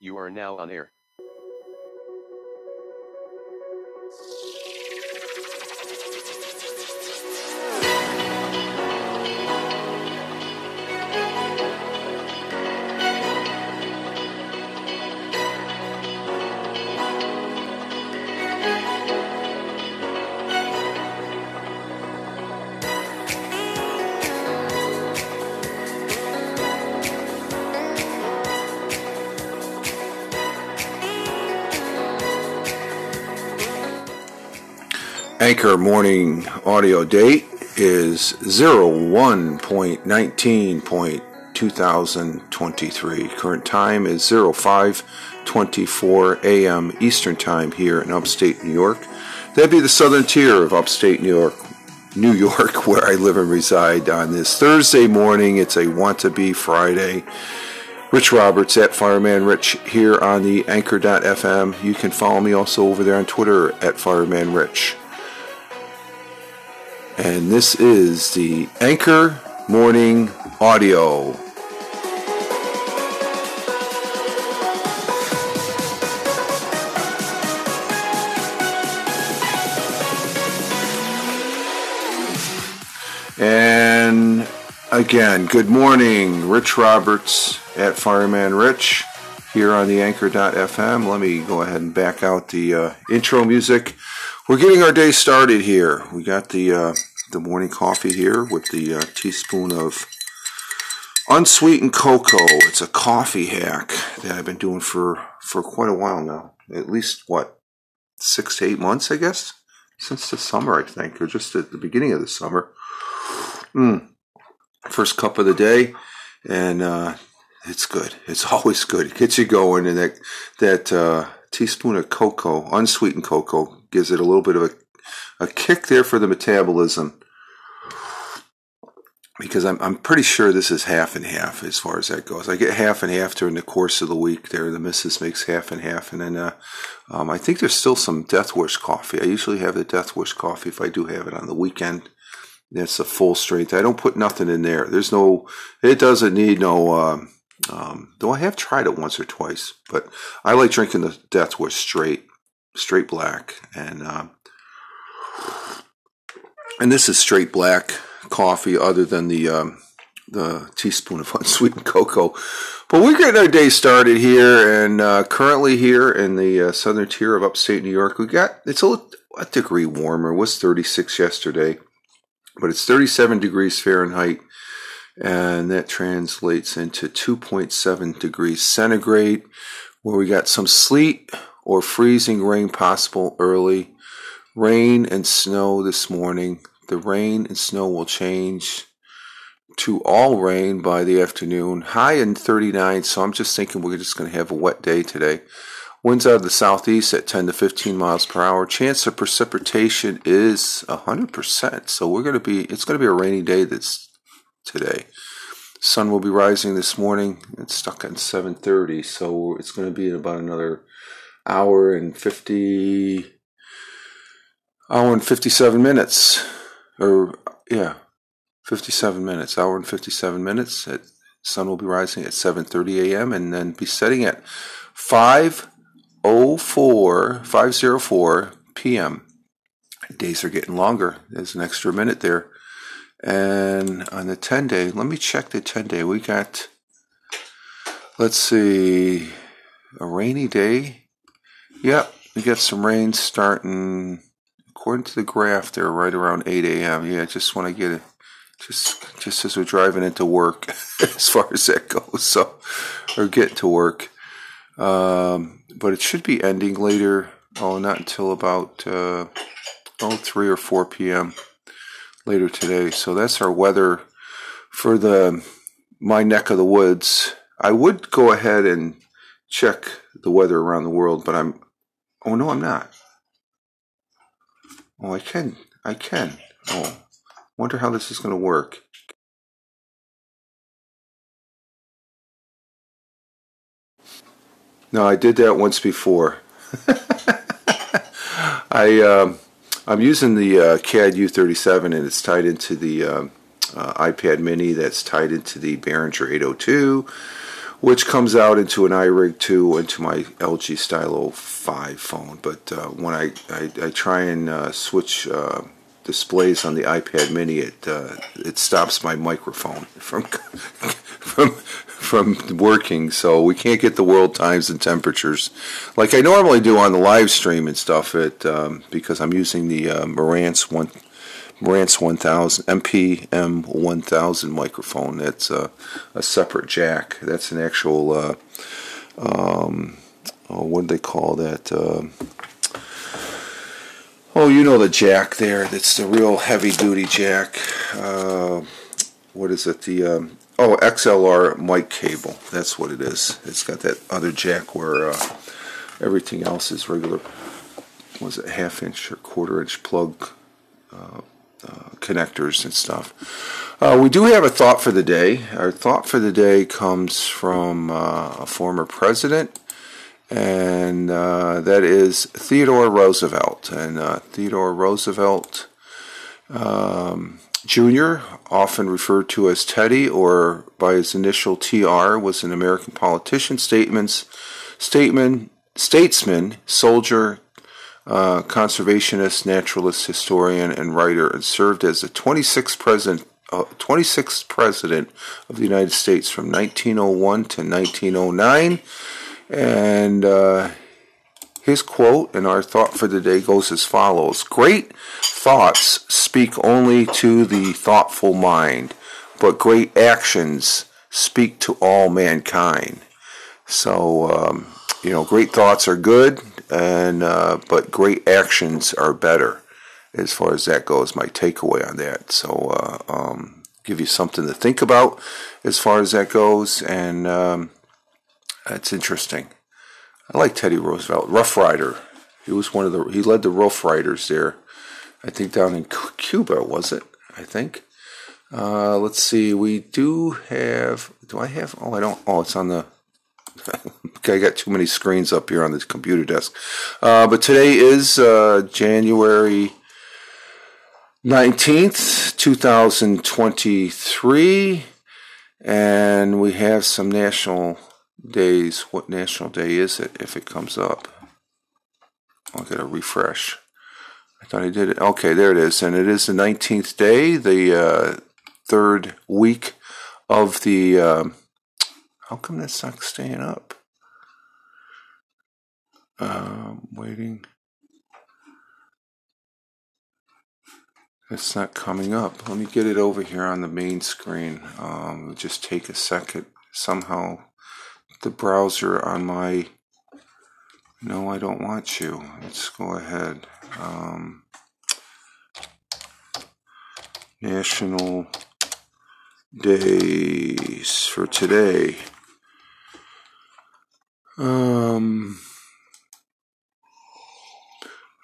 You are now on air. Anchor morning audio date is 01.19.2023. Current time is 0524 a.m. Eastern Time here in upstate New York. That'd be the southern tier of upstate New York, New York, where I live and reside on this Thursday morning. It's a want to be Friday. Rich Roberts at Fireman Rich here on the anchor.fm. You can follow me also over there on Twitter at Fireman Rich and this is the Anchor Morning Audio. And again, good morning, Rich Roberts at Fireman Rich here on the anchor.fm. Let me go ahead and back out the uh, intro music. We're getting our day started here. We got the uh, the morning coffee here with the uh, teaspoon of unsweetened cocoa. It's a coffee hack that I've been doing for, for quite a while now. At least, what, six to eight months, I guess? Since the summer, I think, or just at the beginning of the summer. Mm. First cup of the day, and uh, it's good. It's always good. It gets you going, and that, that uh, teaspoon of cocoa, unsweetened cocoa, gives it a little bit of a a kick there for the metabolism because I'm, I'm pretty sure this is half and half as far as that goes. I get half and half during the course of the week there. The missus makes half and half. And then uh, um, I think there's still some Death Wish coffee. I usually have the Death Wish coffee if I do have it on the weekend. That's a full strength. I don't put nothing in there. There's no, it doesn't need no, um, um, though I have tried it once or twice, but I like drinking the Death Wish straight, straight black. And, uh, and this is straight black coffee other than the um, the teaspoon of unsweetened cocoa. But we're getting our day started here, and uh, currently here in the uh, southern tier of upstate New York, we got it's a, a degree warmer. It was 36 yesterday, but it's 37 degrees Fahrenheit, and that translates into 2.7 degrees centigrade, where we got some sleet or freezing rain possible early. Rain and snow this morning the rain and snow will change to all rain by the afternoon. High in 39, so I'm just thinking we're just going to have a wet day today. Winds out of the southeast at 10 to 15 miles per hour. Chance of precipitation is 100%. So we're going to be, it's going to be a rainy day this today. Sun will be rising this morning. It's stuck at 7:30, so it's going to be in about another hour and 50 hour and 57 minutes or yeah, 57 minutes, hour and 57 minutes. At, sun will be rising at 7:30 a.m. and then be setting at 5:04 504 p.m. Days are getting longer. There's an extra minute there. And on the 10 day, let me check the 10 day. We got let's see a rainy day. Yep, we got some rain starting according to the graph, they're right around 8 a.m. Yeah, just want to get it, just just as we're driving into work, as far as that goes. So, or get to work. Um, but it should be ending later. Oh, not until about uh, oh three or four p.m. later today. So that's our weather for the my neck of the woods. I would go ahead and check the weather around the world, but I'm. Oh no, I'm not. Oh, I can. I can. Oh, wonder how this is going to work. No, I did that once before. I um, I'm using the uh, CAD U37 and it's tied into the um, uh, iPad Mini that's tied into the Behringer 802, which comes out into an iRig 2 into my LG Stylo 5 phone. But uh, when I, I, I, try and uh, switch uh, displays on the iPad Mini, it uh, it stops my microphone from from from working. So we can't get the world times and temperatures like I normally do on the live stream and stuff. It um, because I'm using the uh, Marantz one. Marantz 1000 MPM 1000 microphone. That's a, a separate jack. That's an actual uh, um, oh, what do they call that? Uh, Oh, you know the jack there. That's the real heavy duty jack. Uh, what is it? The um, oh XLR mic cable. That's what it is. It's got that other jack where uh, everything else is regular. Was it half inch or quarter inch plug uh, uh connectors and stuff? Uh, we do have a thought for the day. Our thought for the day comes from uh, a former president and uh, that is Theodore Roosevelt. And uh, Theodore Roosevelt um, Jr., often referred to as Teddy or by his initial TR, was an American politician, statements, statement, statesman, soldier, uh, conservationist, naturalist, historian, and writer, and served as the 26th president. Uh, 26th president of the United States from 1901 to 1909 and uh, his quote and our thought for the day goes as follows Great thoughts speak only to the thoughtful mind, but great actions speak to all mankind. So, um, you know, great thoughts are good, and uh, but great actions are better as far as that goes. My takeaway on that. So, uh, um, give you something to think about as far as that goes, and um, that's interesting. I like Teddy Roosevelt, Rough Rider. He was one of the he led the Rough Riders there. I think down in Cuba was it? I think. Uh, let's see. We do have. Do I have? Oh, I don't. Oh, it's on the. I got too many screens up here on this computer desk. Uh, but today is uh, January 19th, 2023. And we have some national days. What national day is it if it comes up? I'll get a refresh. I thought I did it. Okay, there it is. And it is the 19th day, the uh, third week of the. Um, how come that's not staying up? Um, waiting. It's not coming up. Let me get it over here on the main screen. Um, just take a second. Somehow the browser on my no I don't want you let's go ahead um, national days for today um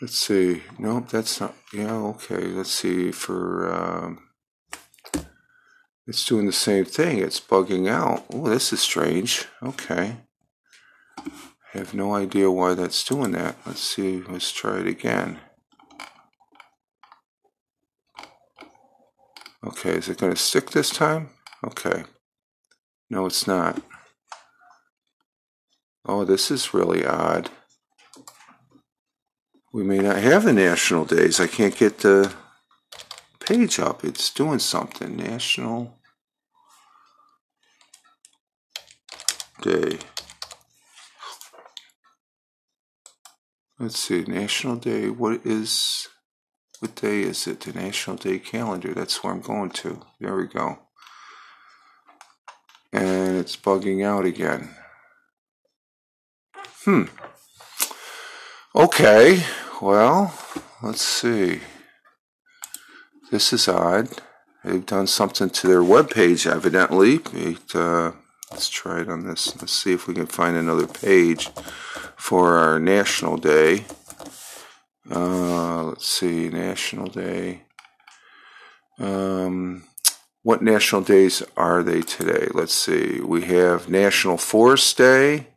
let's see nope that's not yeah okay let's see for um, it's doing the same thing. It's bugging out. Oh, this is strange. Okay. I have no idea why that's doing that. Let's see. Let's try it again. Okay, is it going to stick this time? Okay. No, it's not. Oh, this is really odd. We may not have the national days. I can't get the page up. It's doing something. National Day. Let's see, National Day. What is, what day is it? The National Day calendar. That's where I'm going to. There we go. And it's bugging out again. Hmm. Okay, well, let's see. This is odd. They've done something to their web page, evidently. It, uh, let's try it on this. Let's see if we can find another page for our National Day. Uh, let's see, National Day. Um, what national days are they today? Let's see. We have National Forest Day,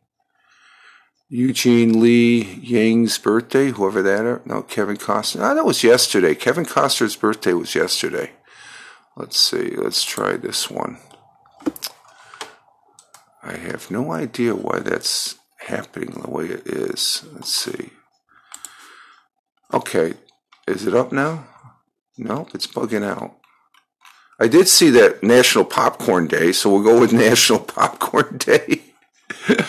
Eugene Lee Yang's birthday, whoever that is. No, Kevin Costner. Oh, that was yesterday. Kevin Costner's birthday was yesterday. Let's see. Let's try this one. I have no idea why that's happening the way it is. Let's see. Okay. Is it up now? No, it's bugging out. I did see that National Popcorn Day, so we'll go with National Popcorn Day.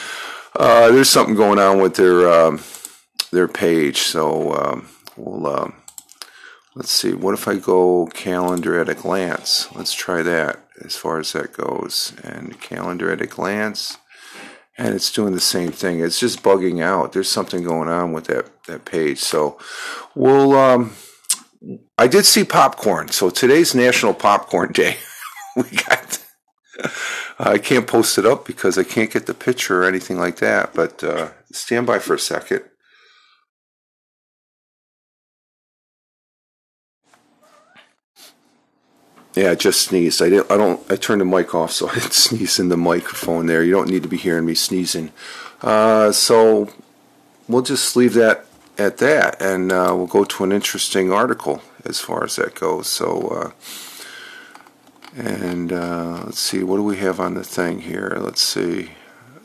Uh, there's something going on with their um, their page, so um, we'll um, let's see. What if I go calendar at a glance? Let's try that as far as that goes. And calendar at a glance, and it's doing the same thing. It's just bugging out. There's something going on with that that page. So we'll. Um, I did see popcorn. So today's National Popcorn Day. we got I can't post it up because I can't get the picture or anything like that, but uh, stand by for a second. Yeah, I just sneezed. I didn't. I don't. I turned the mic off, so I didn't sneeze in the microphone. There, you don't need to be hearing me sneezing. Uh, so we'll just leave that at that, and uh, we'll go to an interesting article as far as that goes. So. And uh, let's see, what do we have on the thing here? Let's see.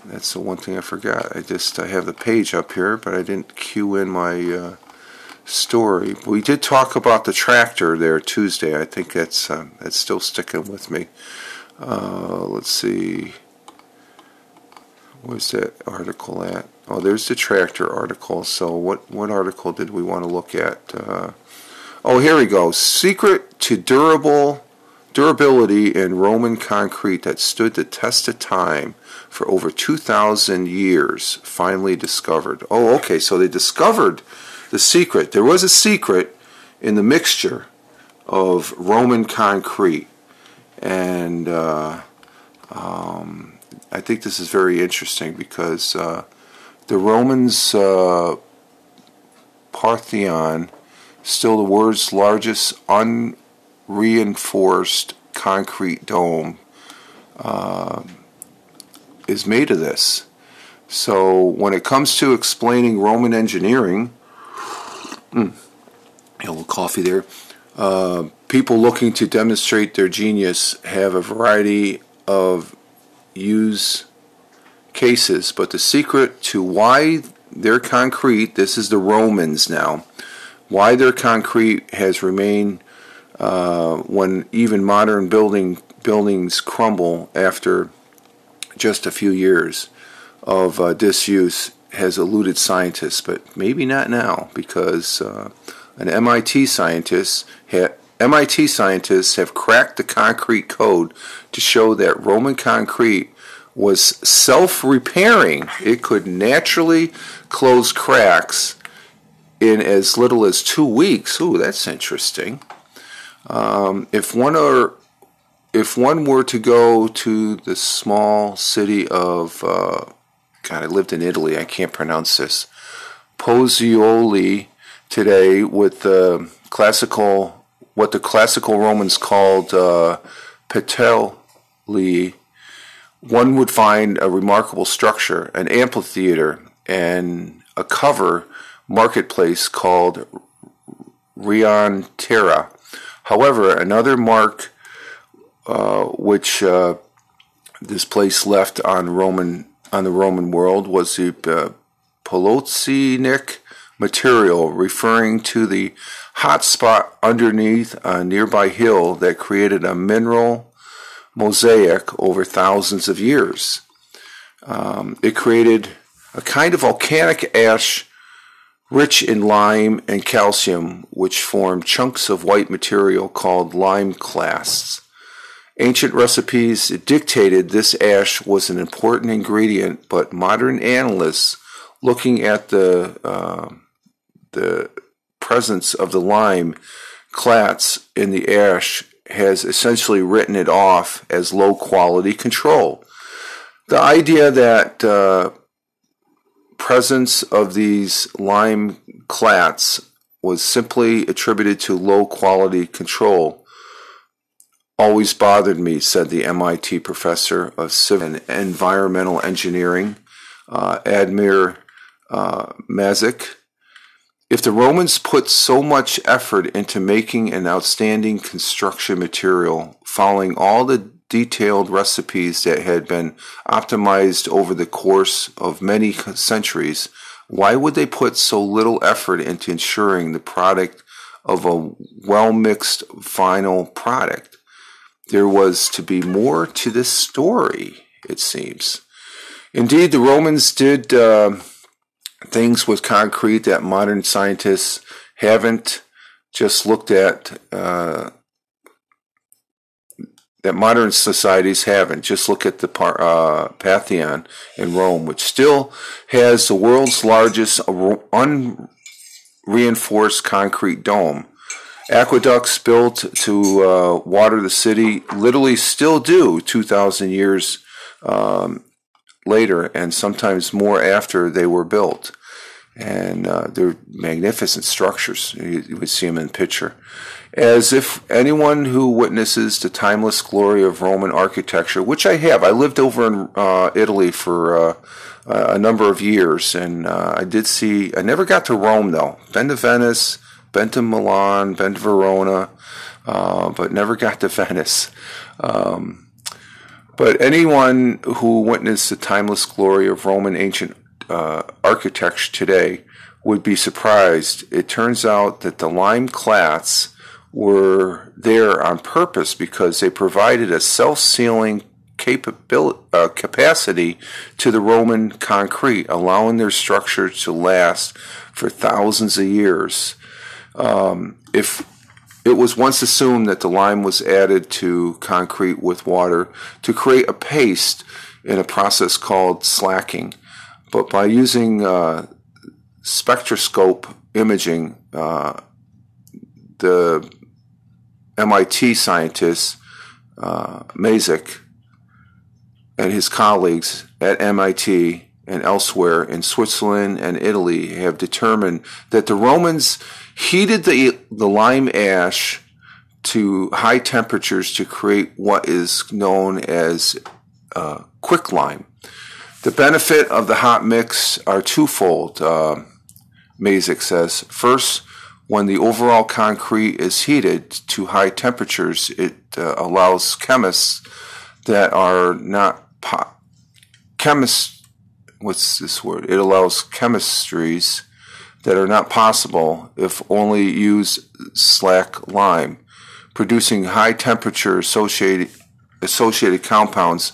That's the one thing I forgot. I just I have the page up here, but I didn't cue in my uh, story. We did talk about the tractor there Tuesday. I think that's uh, that's still sticking with me. Uh, let's see. Where's that article at? Oh, there's the tractor article. So what what article did we want to look at? Uh, oh, here we go. Secret to durable durability in Roman concrete that stood the test of time for over 2,000 years finally discovered. Oh, okay, so they discovered the secret. There was a secret in the mixture of Roman concrete. And uh, um, I think this is very interesting because uh, the Romans' uh, Parthenon, still the world's largest un reinforced concrete dome uh, is made of this. So when it comes to explaining Roman engineering, mm, a little coffee there. Uh, people looking to demonstrate their genius have a variety of use cases, but the secret to why their concrete, this is the Romans now, why their concrete has remained uh, when even modern building buildings crumble after just a few years of uh, disuse has eluded scientists, but maybe not now because uh, an MIT scientist ha- MIT scientists have cracked the concrete code to show that Roman concrete was self-repairing. It could naturally close cracks in as little as two weeks. Ooh, that's interesting. Um, if one if one were to go to the small city of uh, God, I lived in Italy. I can't pronounce this. Pozzuoli today with the classical, what the classical Romans called uh, Petelli, one would find a remarkable structure, an amphitheater, and a cover marketplace called Rione Terra. However, another mark uh, which uh, this place left on Roman on the Roman world was the uh, material, referring to the hot spot underneath a nearby hill that created a mineral mosaic over thousands of years. Um, it created a kind of volcanic ash rich in lime and calcium, which form chunks of white material called lime clasts. Ancient recipes dictated this ash was an important ingredient, but modern analysts, looking at the uh, the presence of the lime clasts in the ash, has essentially written it off as low quality control. The idea that uh, presence of these lime clasts was simply attributed to low quality control always bothered me, said the MIT professor of civil and environmental engineering, uh, Admir uh, Masic. If the Romans put so much effort into making an outstanding construction material, following all the detailed recipes that had been optimized over the course of many centuries, why would they put so little effort into ensuring the product of a well mixed final product? There was to be more to this story, it seems. Indeed, the Romans did uh, things with concrete that modern scientists haven't just looked at uh, that modern societies haven't. Just look at the uh, Pantheon in Rome, which still has the world's largest unreinforced concrete dome. Aqueducts built to uh, water the city literally still do 2,000 years um, later, and sometimes more after they were built. And uh, they're magnificent structures. You, you would see them in picture as if anyone who witnesses the timeless glory of Roman architecture, which I have, I lived over in uh, Italy for uh, a number of years, and uh, I did see. I never got to Rome though. Been to Venice, been to Milan, been to Verona, uh, but never got to Venice. Um, but anyone who witnessed the timeless glory of Roman ancient uh, architecture today would be surprised. It turns out that the lime clasts were there on purpose because they provided a self-sealing capability, uh, capacity to the Roman concrete, allowing their structure to last for thousands of years. Um, if it was once assumed that the lime was added to concrete with water to create a paste in a process called slaking, but by using uh, spectroscope imaging, uh, the MIT scientist uh, Masic and his colleagues at MIT and elsewhere in Switzerland and Italy have determined that the Romans heated the, the lime ash to high temperatures to create what is known as uh, quicklime. The benefit of the hot mix are twofold, uh, Masic says. First, when the overall concrete is heated to high temperatures, it uh, allows chemists that are not po- chemists. What's this word? It allows chemistries that are not possible if only use slack lime, producing high temperature associated associated compounds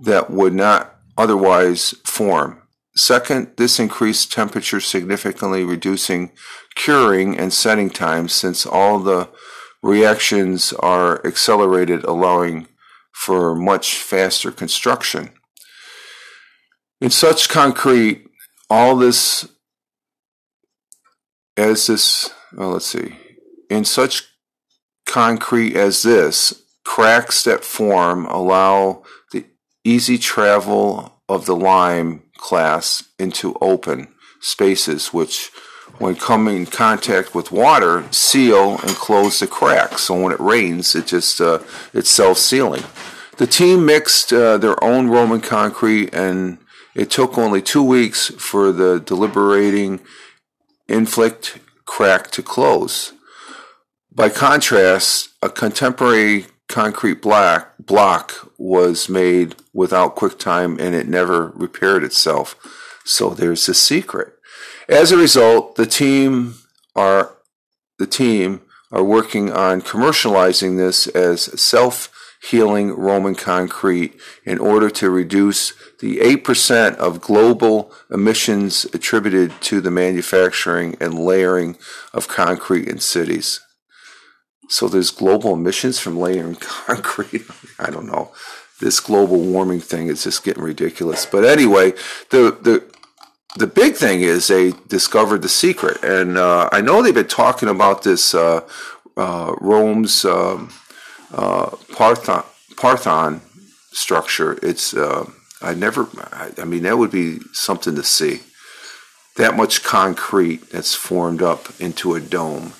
that would not otherwise form. Second, this increased temperature significantly reducing curing and setting times since all the reactions are accelerated, allowing for much faster construction. In such concrete, all this, as this, well, let's see, in such concrete as this, cracks that form allow the easy travel of the lime clasts into open spaces, which when coming in contact with water, seal and close the cracks. So when it rains, it just uh, it's self-sealing. The team mixed uh, their own Roman concrete, and it took only two weeks for the deliberating inflict crack to close. By contrast, a contemporary concrete black block was made without quicklime, and it never repaired itself. So there's a secret. As a result, the team are the team are working on commercializing this as self-healing Roman concrete in order to reduce the 8% of global emissions attributed to the manufacturing and layering of concrete in cities. So there's global emissions from layering concrete. I don't know. This global warming thing is just getting ridiculous. But anyway, the the the big thing is they discovered the secret, and uh, I know they've been talking about this uh, uh, Rome's um, uh, Parthon, Parthon structure. It's uh, I never. I, I mean, that would be something to see. That much concrete that's formed up into a dome,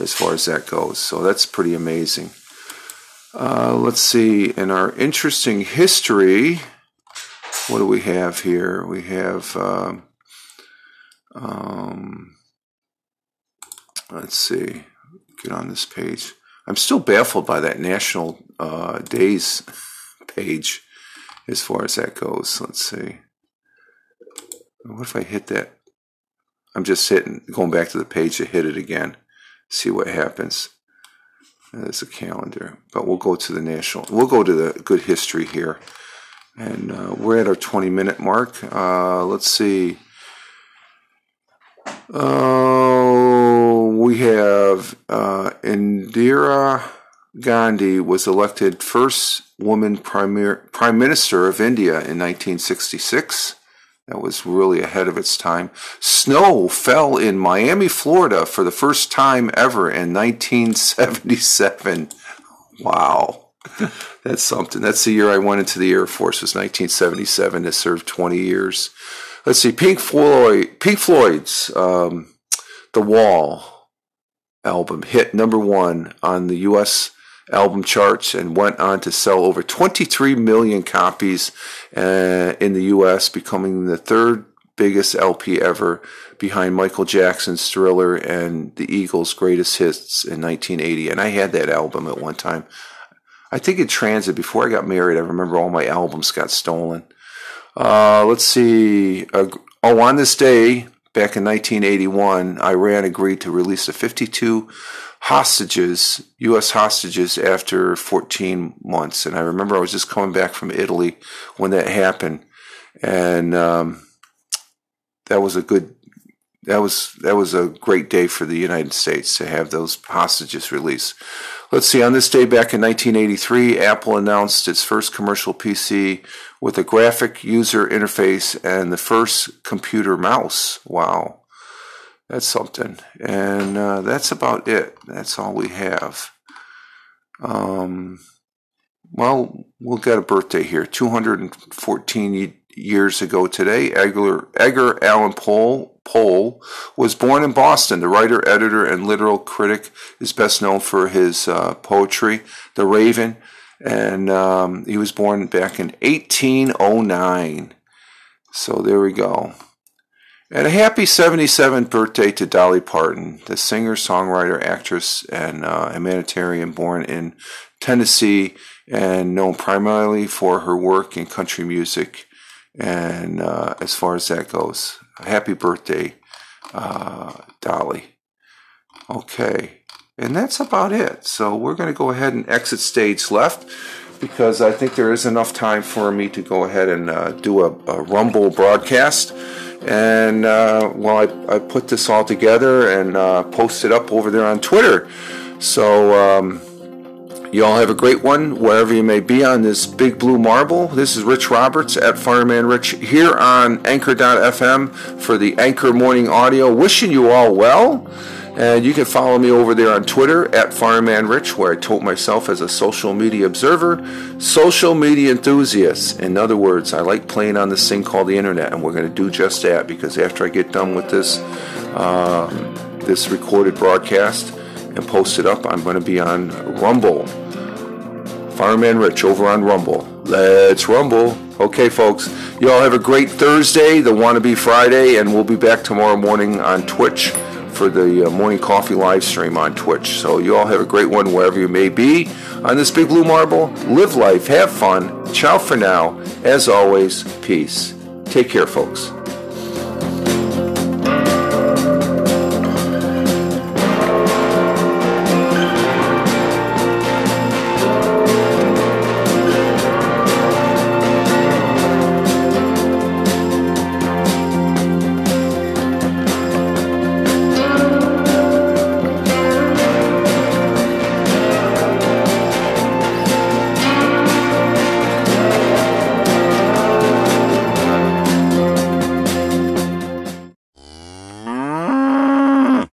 as far as that goes. So that's pretty amazing. Uh, let's see. In our interesting history, what do we have here? We have. Um, Um, let's see. Get on this page. I'm still baffled by that National uh, Days page as far as that goes. Let's see. What if I hit that? I'm just hitting, going back to the page to hit it again. See what happens. There's a calendar, but we'll go to the national. We'll go to the good history here, and uh, we're at our 20 minute mark. Uh, let's see. Oh, we have uh, Indira Gandhi was elected first woman prime, prime minister of India in 1966. That was really ahead of its time. Snow fell in Miami, Florida for the first time ever in 1977. Wow. That's something. That's the year I went into the Air Force was 1977 to serve 20 years. Let's see, Pink Floyd, Pink Floyd's um, "The Wall" album hit number one on the U.S. album charts and went on to sell over 23 million copies uh, in the U.S., becoming the third biggest LP ever, behind Michael Jackson's Thriller and the Eagles' Greatest Hits in 1980. And I had that album at one time. I think in transit before I got married. I remember all my albums got stolen. Uh, let's see. Uh, oh, on this day, back in 1981, Iran agreed to release the 52 hostages, U.S. hostages, after 14 months. And I remember I was just coming back from Italy when that happened, and um, that was a good. That was that was a great day for the United States to have those hostages released. Let's see, on this day back in 1983, Apple announced its first commercial PC with a graphic user interface and the first computer mouse. Wow, that's something. And uh, that's about it. That's all we have. Um, well, we'll get a birthday here. 214 years ago today, Edgar, Edgar Allan Poe Poe was born in Boston. The writer, editor, and literal critic is best known for his uh, poetry, The Raven, and um, he was born back in 1809. So there we go. And a happy 77th birthday to Dolly Parton, the singer, songwriter, actress, and uh, humanitarian born in Tennessee and known primarily for her work in country music. And uh, as far as that goes, happy birthday, uh, Dolly. Okay, and that's about it. So we're going to go ahead and exit stage left because I think there is enough time for me to go ahead and uh, do a, a, Rumble broadcast. And uh, well, I, I, put this all together and uh, post it up over there on Twitter. So, um, you all have a great one wherever you may be on this big blue marble. This is Rich Roberts at Fireman Rich here on Anchor.fm for the Anchor Morning Audio. Wishing you all well. And you can follow me over there on Twitter at Fireman Rich, where I tote myself as a social media observer, social media enthusiast. In other words, I like playing on this thing called the internet, and we're going to do just that because after I get done with this, uh, this recorded broadcast and post it up, I'm going to be on Rumble. Fireman Rich over on Rumble. Let's rumble. Okay, folks, you all have a great Thursday, the Wannabe Friday, and we'll be back tomorrow morning on Twitch for the uh, morning coffee live stream on Twitch. So you all have a great one wherever you may be on this big blue marble. Live life, have fun. Ciao for now. As always, peace. Take care, folks.